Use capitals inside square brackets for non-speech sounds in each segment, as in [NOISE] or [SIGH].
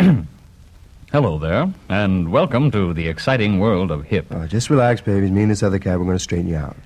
[CLEARS THROAT] Hello there, and welcome to the exciting world of hip. Oh, just relax, baby. Me and this other guy, we're going to straighten you out.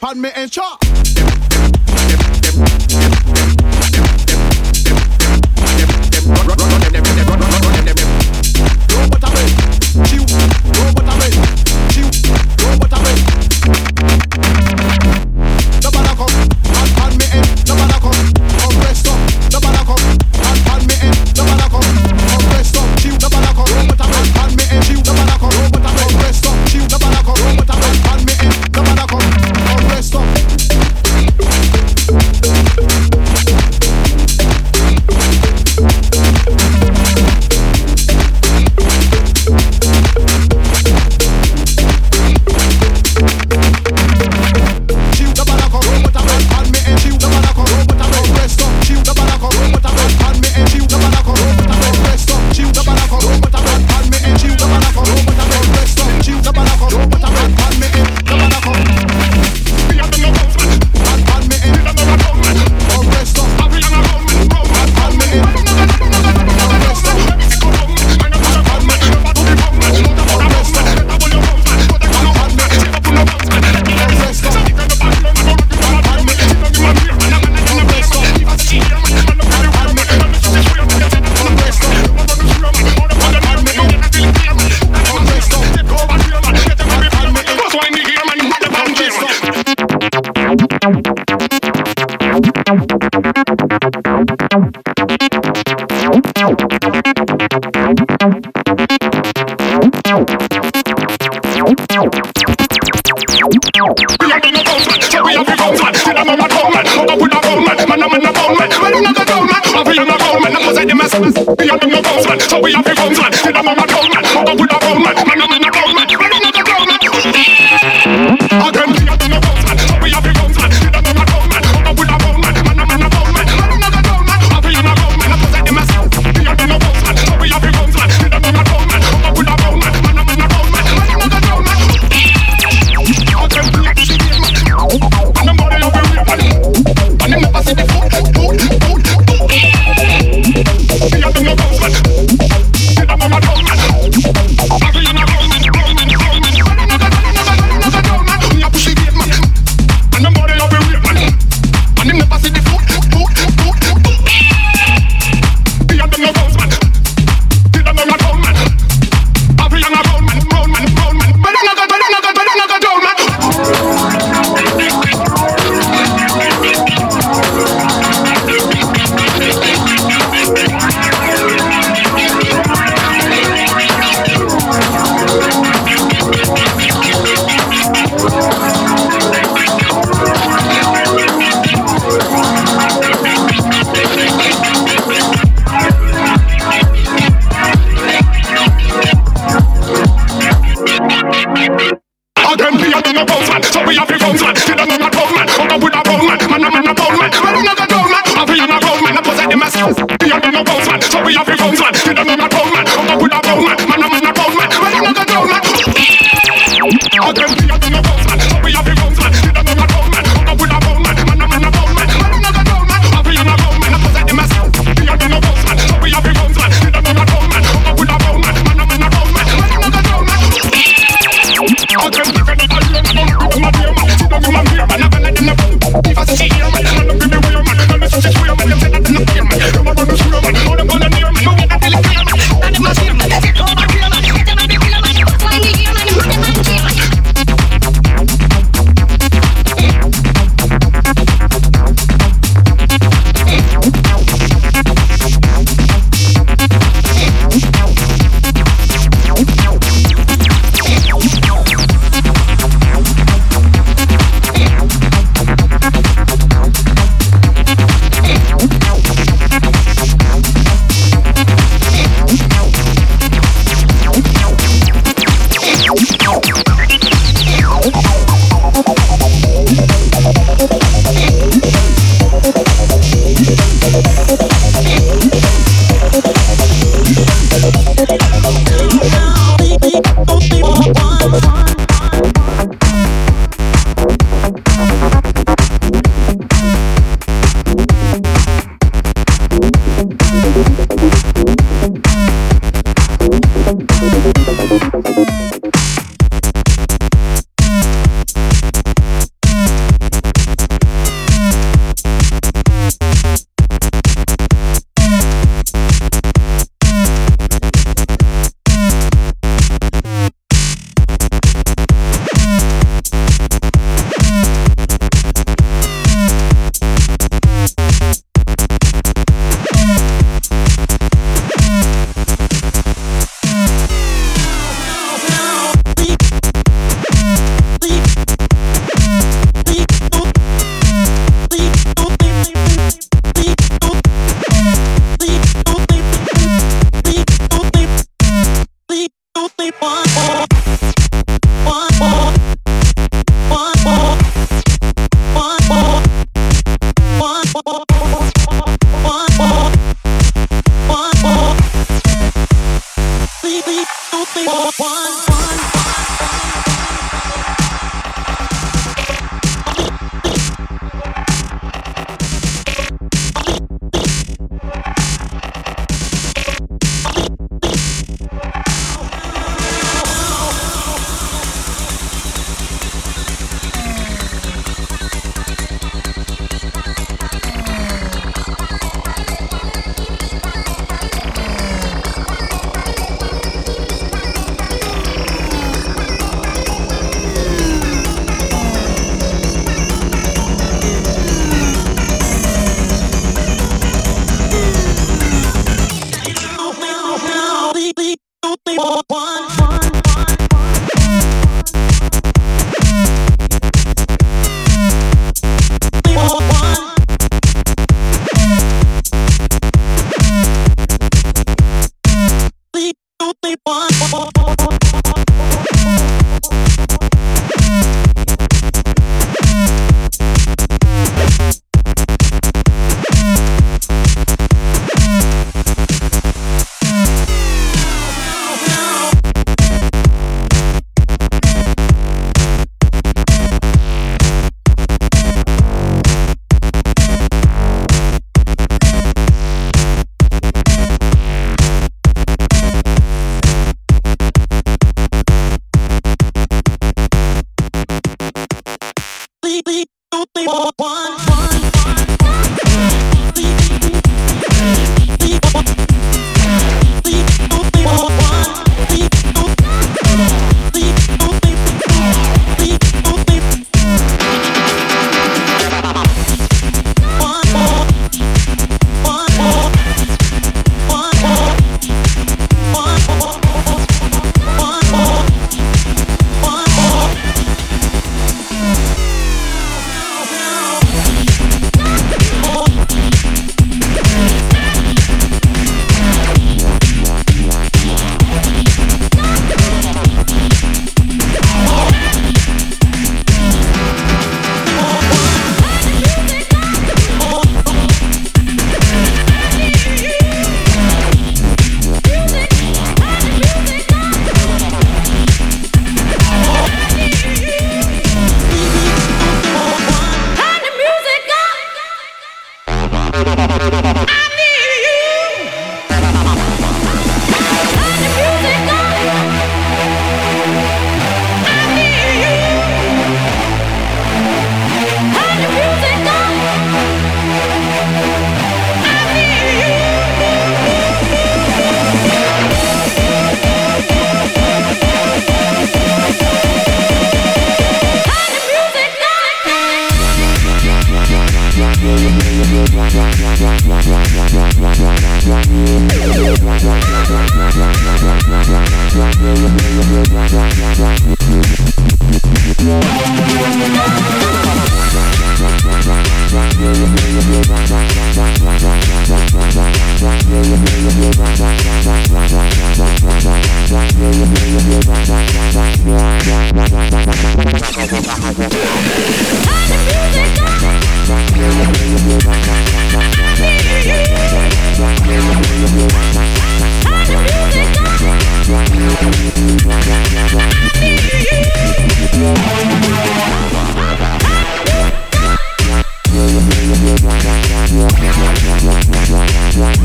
Pan me and chop. So we have the guns man, so we on my tongue man, up with a gun man. Man, I'm in a gun man.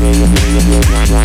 I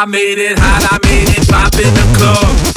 I made it hot, I made it pop in the club.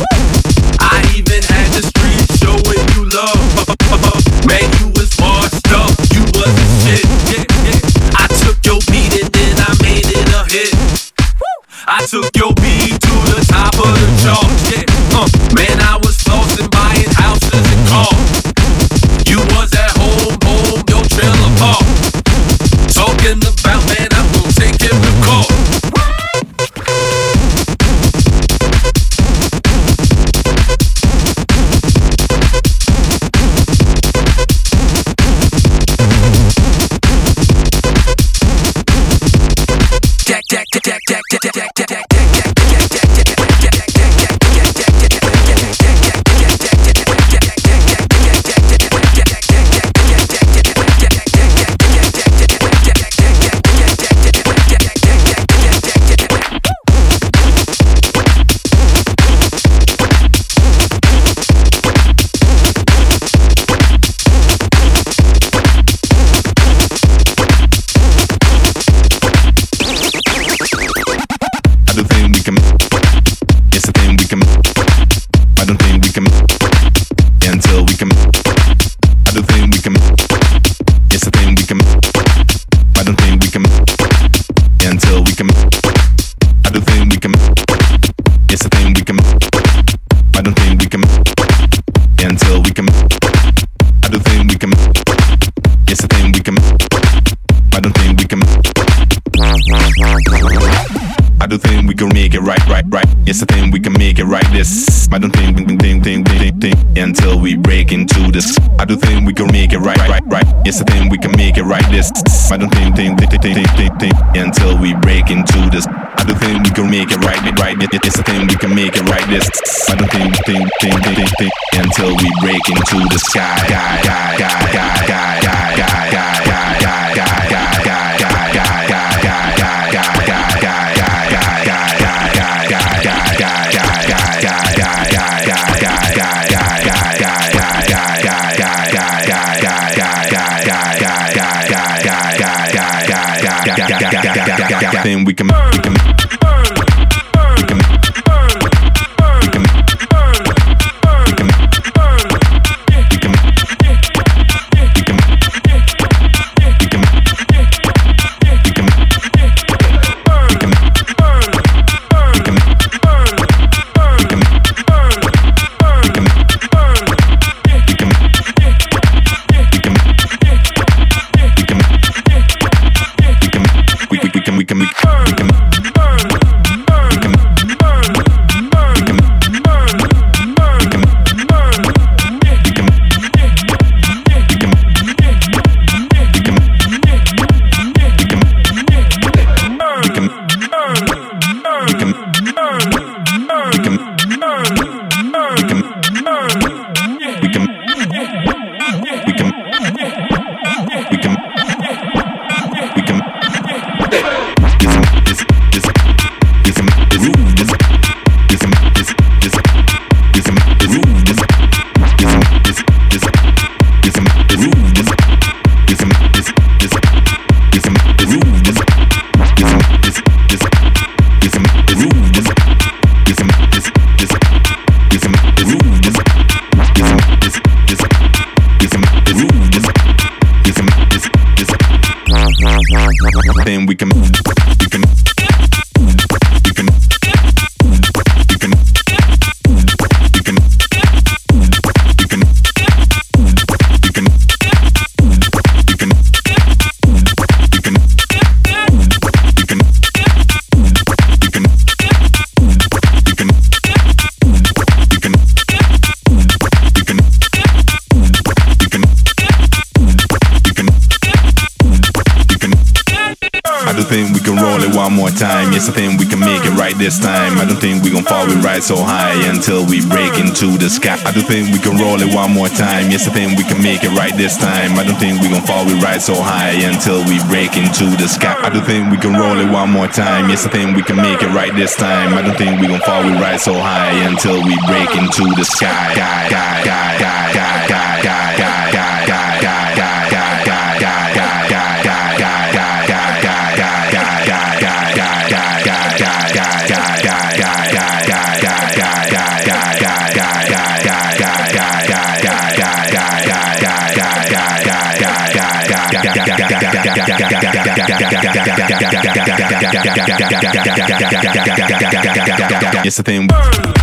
I do think we can make it right, right, right. It's a thing we can make it right. This I don't think, think, think, think, think, think, think until we break into this. I do think we can make it right, right. It's a thing we can make it right. This I don't think, think, think, think, think, think until we break into the sky, guy, guy, guy, guy, guy, guy, guy, gap, gap, gap, gap, then we can, we can. so high until we break into the sky. I don't think we can roll it one more time. Yes, I think we can make it right this time. I don't think we gon' fall, we ride so high until we break into the sky. I don't think we can roll it one more time. Yes, I think we can make it right this time. I don't think we gon' fall, we ride so high until we break into the sky. Guy, guy, guy, guy, guy, guy. It's the thing.